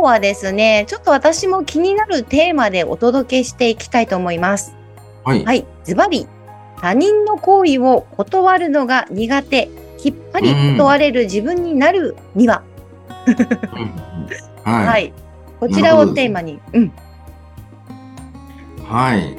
さあ、今日はですね、ちょっと私も気になるテーマでお届けしていきたいと思います。はい。はい、ズバリ、他人の行為を断るのが苦手、きっぱり断れる自分になるには、うん。はい、はい。こちらをテーマに、うん、はい。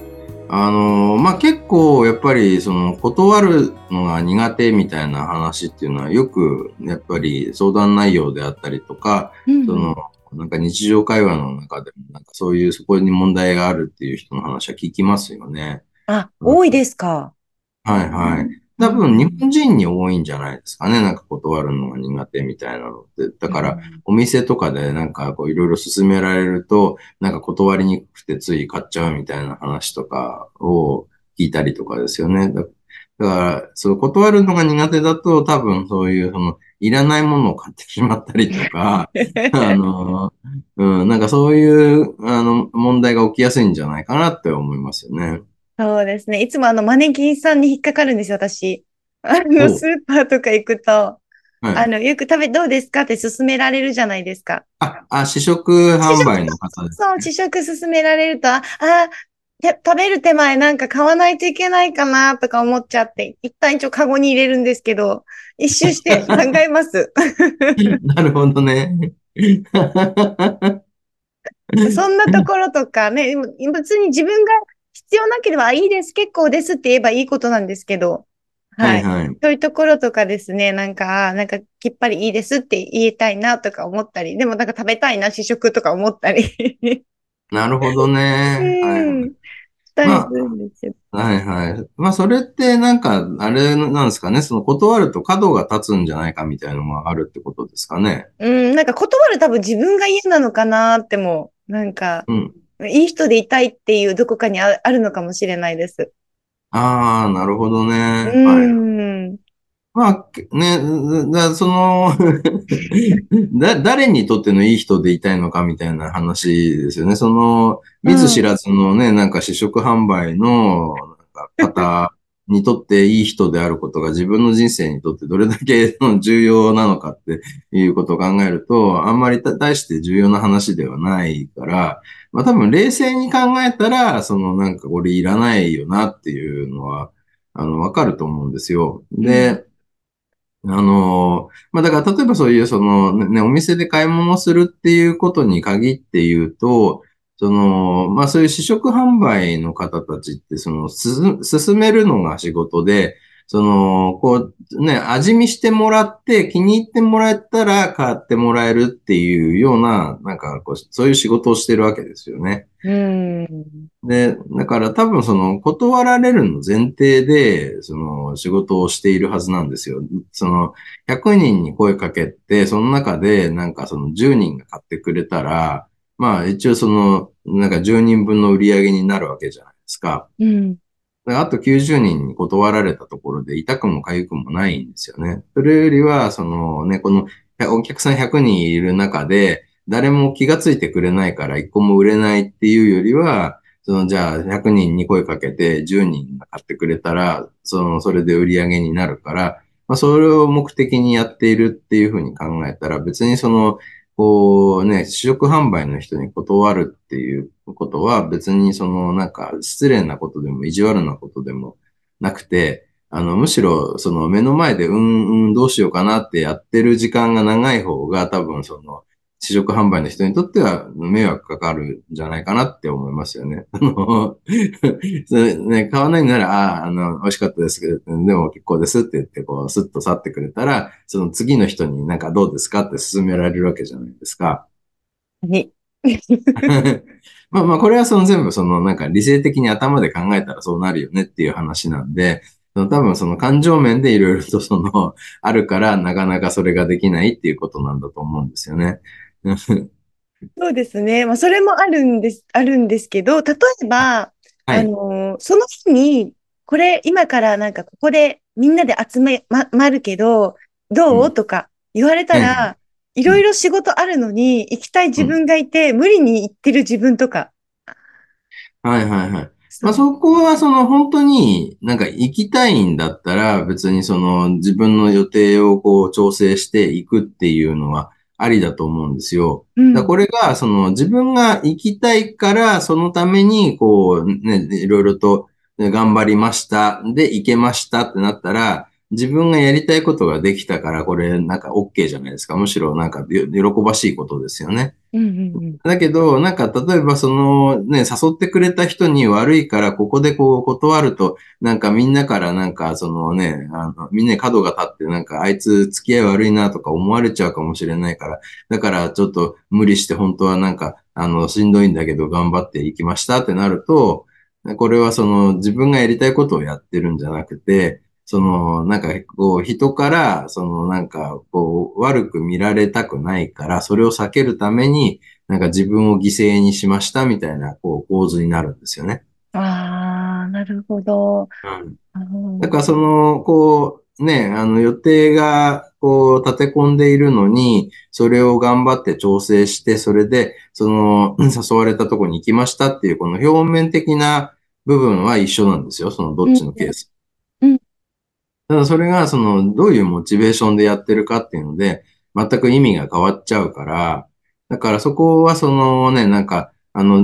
あのーまあ、結構、やっぱり、その、断るのが苦手みたいな話っていうのは、よく、やっぱり相談内容であったりとか、うん。その、なんか日常会話の中でも、なんかそういう、そこに問題があるっていう人の話は聞きますよね。あ、多いですか？はいはい。多分、日本人に多いんじゃないですかね。なんか断るのが苦手みたいなのって。だから、お店とかでなんかこういろいろ勧められると、なんか断りにくくてつい買っちゃうみたいな話とかを聞いたりとかですよね。だだから、そう断るのが苦手だと多分そういうそのいらないものを買ってしまったりとか、あの、うん、なんかそういうあの問題が起きやすいんじゃないかなって思いますよね。そうですね。いつもあのマネキンさんに引っかかるんですよ、私。あおの、スーパーとか行くと、はい。あの、よく食べ、どうですかって勧められるじゃないですか。あ、あ、試食販売の方です。そう、試食勧められると、あ、あて食べる手前なんか買わないといけないかなとか思っちゃって、一旦一応カゴに入れるんですけど、一周して 考えます。なるほどね。そんなところとかね、別に自分が必要なければいいです、結構ですって言えばいいことなんですけど、ははいいはい。そういうところとかですね、なんか、なんかきっぱりいいですって言いたいなとか思ったり、でもなんか食べたいな、試食とか思ったり、なるほどね。はいうんしたりするんですよ。はいはい。まあ、それってなんか、あれなんですかね？その断ると角が立つんじゃないかみたいなのがあるってことですかね？うん、なんか断る多分自分が嫌なのかなっても、なんか、うん。いい人でいたいっていうどこかにああるのかもしれないです。ああ、なるほどね。うはい。ん。まあ、ね、だその だ、誰にとってのいい人でいたいのかみたいな話ですよね。その、見ず知らずのね、なんか試食販売のなんか方にとっていい人であることが自分の人生にとってどれだけの重要なのかっていうことを考えると、あんまり大して重要な話ではないから、まあ多分冷静に考えたら、そのなんかこれいらないよなっていうのは、あの、わかると思うんですよ。で、あの、まあ、だから例えばそういうそのね、お店で買い物するっていうことに限って言うと、その、まあ、そういう試食販売の方たちって、その、進めるのが仕事で、その、こう、ね、味見してもらって気に入ってもらえたら買ってもらえるっていうような、なんかこう、そういう仕事をしてるわけですよね。うん。で、だから多分その断られるの前提で、その仕事をしているはずなんですよ。その100人に声かけて、その中でなんかその10人が買ってくれたら、まあ一応そのなんか10人分の売り上げになるわけじゃないですか。うん。だからあと90人に断られたところで痛くも痒くもないんですよね。それよりは、そのね、このお客さん100人いる中で、誰も気がついてくれないから一個も売れないっていうよりは、そのじゃあ100人に声かけて10人が買ってくれたら、その、それで売り上げになるから、まあそれを目的にやっているっていうふうに考えたら、別にその、こうね、試食販売の人に断るっていうことは別にそのなんか失礼なことでも意地悪なことでもなくて、あの、むしろその目の前でうんうんどうしようかなってやってる時間が長い方が多分その試食販売の人にとっては迷惑かかるんじゃないかなって思いますよね。あの、それね、買わないなら、ああ、あの、美味しかったですけど、でも結構ですって言って、こう、スッと去ってくれたら、その次の人になんかどうですかって勧められるわけじゃないですか。に。まあまあ、これはその全部そのなんか理性的に頭で考えたらそうなるよねっていう話なんで、多分その感情面でいろいろとその、あるからなかなかそれができないっていうことなんだと思うんですよね。そうですね。まあ、それもあるんです、あるんですけど、例えば、はあい。のーその日に、これ、今からなんかここでみんなで集め、ま、まるけど、どう、うんとか言われたえら、いろいろ仕事あるのに、行きたい自分がいて、無理に行ってる自分とか。はいはいはい。まあそこはその本当になんか行きたいんだったら別にその自分の予定をこう調整していくっていうのはありだと思うんですよ。うんだこれがその自分が行きたいからそのためにこうね、いろいろとね頑張りました。で行けましたってなったら自分がやりたいことができたからこれなんか OK じゃないですか。むしろなんかよ喜ばしいことですよね。うんうんうん。だけど、なんか、例えばそのね、誘ってくれた人に悪いから、ここでこう断ると、なんかみんなからなんかそのね、あの、みんなに角が立って、なんかあいつ付き合い悪いなとか思われちゃうかもしれないから、だからちょっと無理して本当はなんか、あの、しんどいんだけど頑張っていきましたってなると、これはその自分がやりたいことをやってるんじゃなくて、その、なんか、こう、人から、その、なんか、こう、悪く見られたくないから、それを避けるために、なんか自分を犠牲にしましたみたいな、こう、構図になるんですよね。ああ、なるほど。うん。だから、その、こう、ね、あの、予定が、こう、立て込んでいるのに、それを頑張って調整して、それで、その、誘われたところに行きましたっていう、この表面的な部分は一緒なんですよ。その、どっちのケース。うんただそれが、その、どういうモチベーションでやってるかっていうので、全く意味が変わっちゃうから、だからそこはそのね、なんか、あの、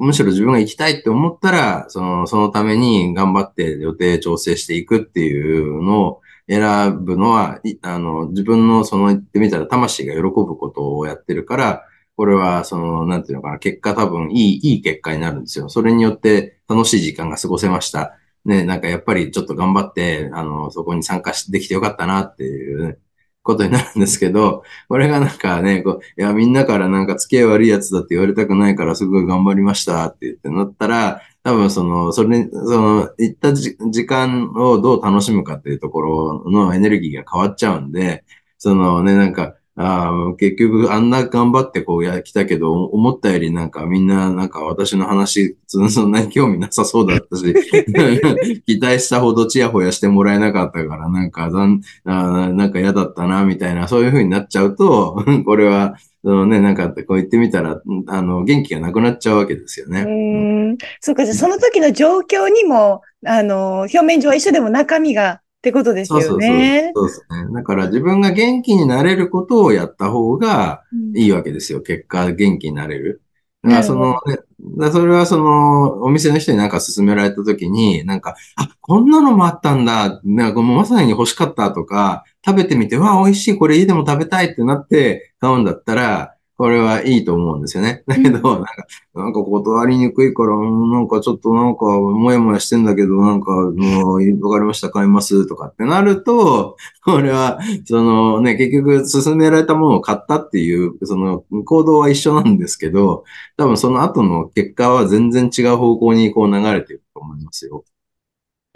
むしろ自分が行きたいって思ったら、その、そのために頑張って予定調整していくっていうのを選ぶのは、あの、自分のその言ってみたら魂が喜ぶことをやってるから、これはその、なんていうのかな、結果多分いい、いい結果になるんですよ。それによって楽しい時間が過ごせました。ね、なんかやっぱりちょっと頑張って、あの、そこに参加しできてよかったなっていうことになるんですけど、これがなんかね、こう、いや、みんなからなんか付き合い悪いやつだって言われたくないからすごい頑張りましたって言ってなったら、多分その、それ、その、行った時間をどう楽しむかっていうところのエネルギーが変わっちゃうんで、そのね、なんか、ああ、結局あんな頑張ってこうや、来たけど、思ったよりなんかみんななんか私の話、そそんなに興味なさそうだったし、期待したほどチヤホヤしてもらえなかったから、なんか残あーなんか嫌だったな、みたいな、そういう風になっちゃうと、これは、そのね、なんかこう言ってみたら、あの、元気がなくなっちゃうわけですようね。ーん。そうか、じゃあその時の状況にも、あの、表面上は一緒でも中身がってことですよそうそうそう。ね。そうですね。だから自分が元気になれることをやった方がうんいいわけですよ。結果、元気になれる。だからその、ね、それはその、お店の人になんか勧められた時に、なんか、あ、こんなのもあったんだ。なんかもうまさに欲しかったとか、食べてみて、わあ、美味しい、これ家でも食べたいってなって買うんだったら、これはいいと思うんですよね。だけど、なんか、なんか断りにくいから、うんなんかちょっとなんか、もやもやしてんだけど、なんか、もう、わかりました、買います、とかってなると、これは、そのね、結局、勧められたものを買ったっていう、その、行動は一緒なんですけど、多分その後の結果は全然違う方向にこう流れていくと思いますよ。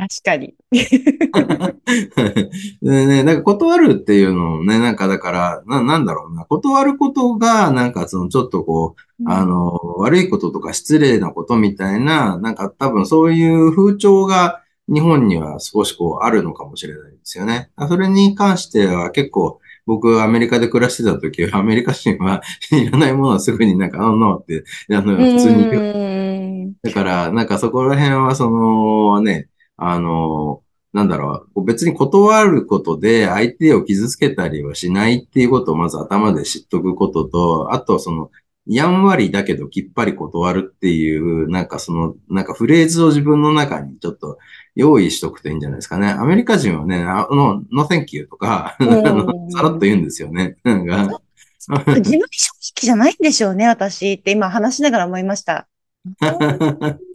確かに。でね、なんか断るっていうのをね、なんかだから、な、なんだろうな、断ることが、なんかそのちょっとこう、あの、悪いこととか失礼なことみたいな、なんか多分そういう風潮が日本には少しこうあるのかもしれないですよね。それに関しては結構僕アメリカで暮らしてた時はアメリカ人はいらないものはすぐになんか、あの、って、あの、普通に。だから、なんかそこら辺はそのね、あの、なんだろう、別に断ることで相手を傷つけたりはしないっていうことをまず頭で知っとくことと、あとその、やんわりだけどきっぱり断るっていう、なんかその、なんかフレーズを自分の中にちょっと用意しとくといいんじゃないですかね。アメリカ人はね、あの、no thank you とか、さらっと言うんですよね。なんか、自分に正直じゃないんでしょうね、私って今話しながら思いました。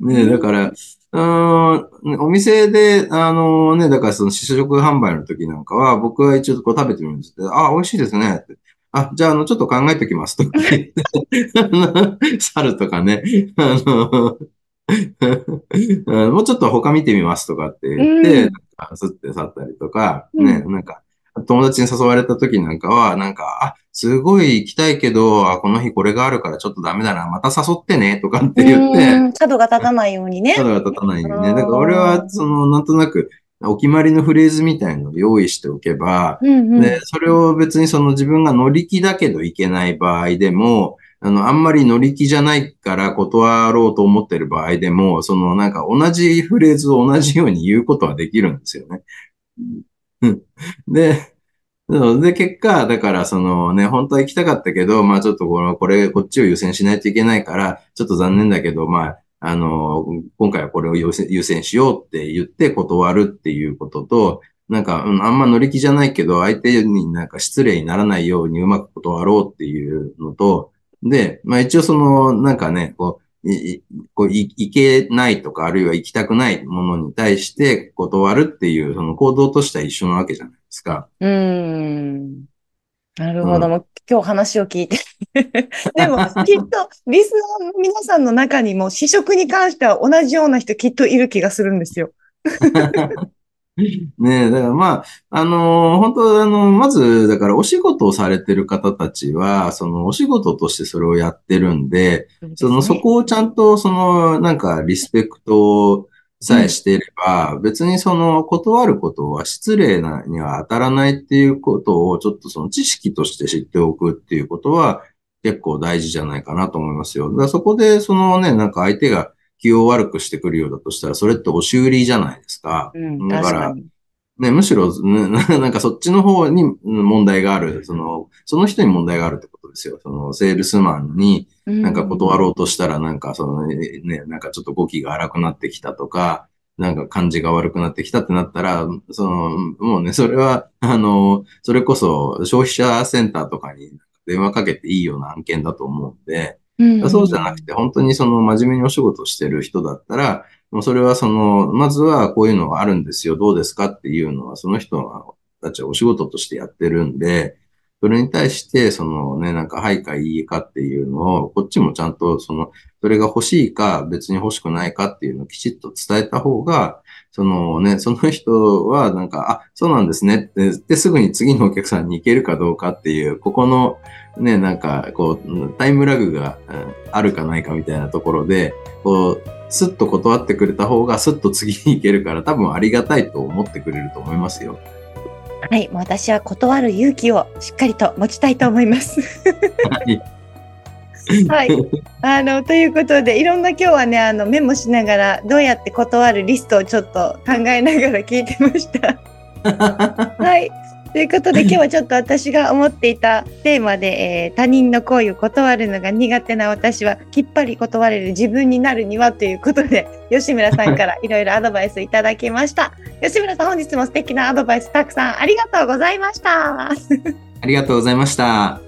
ねえ、だから、うーんお店で、あのね、だからその試食販売の時なんかは、僕は一応こう食べてみるんですけど、あ、美味しいですね。って。あ、じゃあ、あの、ちょっと考えておきます。とか言って、猿とかね、あの、うんもうちょっと他見てみますとかって言って、うん。なんかすって去ったりとか、うん。ね、なんか、友達に誘われた時なんかは、なんか、あ、すごい行きたいけど、あ、この日これがあるからちょっとダメだな、また誘ってね、とかって言って、うん角が立たないようにね。角が立たないようにね。うんだから俺は、その、なんとなく、お決まりのフレーズみたいのを用意しておけば、うんうんで、それを別にその自分が乗り気だけどいけない場合でも、あの、あんまり乗り気じゃないから断ろうと思ってる場合でも、そのなんか同じフレーズを同じように言うことはできるんですよね。うんで、そう。で、結果、だから、そのね、本当は行きたかったけど、まあちょっとこの、これ、こっちを優先しないといけないから、ちょっと残念だけど、まあ、あの、今回はこれを優先しようって言って断るっていうことと、なんか、うん、あんま乗り気じゃないけど、相手になんか失礼にならないようにうまく断ろうっていうのと、で、まあ一応その、なんかね、こう、いこうい行けないとか、あるいは行きたくないものに対して断るっていう、その行動としては一緒なわけじゃない。ですか？うーん。なるほど。うんもう今日話を聞いて。でも、きっと、リスナーの皆さんの中にも、試食に関しては同じような人きっといる気がするんですよ。ねえ、だからまあ、あのー本当あの、まず、だからお仕事をされてる方たちは、そのお仕事としてそれをやってるんで、その、そこをちゃんと、その、なんか、リスペクトさえしていれば、別にその、断ることは失礼なには当たらないっていうことを、ちょっとその知識として知っておくっていうことは、結構大事じゃないかなと思いますよ。だからそこで、そのね、なんか相手が気を悪くしてくるようだとしたら、それって押し売りじゃないですか。うん、だから。ね、むしろ、ね なんかそっちの方にうん問題がある、その、その人に問題があるってことですよ。その、セールスマンになんか断ろうとしたら、なんかそのね、なんかちょっと語気が荒くなってきたとか、なんか感じが悪くなってきたってなったら、その、もうね、それは、あの、それこそ消費者センターとかに電話かけていいような案件だと思うんで、うん。そうじゃなくて、本当にその真面目にお仕事してる人だったら、もうそれはその、まずはこういうのがあるんですよ、どうですかっていうのは、その人たちはお仕事としてやってるんで、それに対して、そのね、なんか、はいかいいかっていうのを、こっちもちゃんと、その、それが欲しいか、別に欲しくないかっていうのをきちっと伝えた方が、そのね、その人は、なんか、あ、そうなんですねって、で、すぐに次のお客さんに行けるかどうかっていう、ここの、ね、なんか、こう、タイムラグがあるかないかみたいなところで、こう、スッと断ってくれた方が、スッと次に行けるから、多分ありがたいと思ってくれると思いますよ。はい。もう私は断る勇気をしっかりと持ちたいと思います。はい。はい。あの、ということで、いろんな今日はね、あの、メモしながら、どうやって断るリストをちょっと考えながら聞いてました。はい。ということで、今日はちょっと私が思っていたテーマで、えー他人の行為を断るのが苦手な私は、きっぱり断れる自分になるにはということで、吉村さんからいろいろアドバイスいただきました。吉村さん、本日も素敵なアドバイスたくさんありがとうございました。ありがとうございました。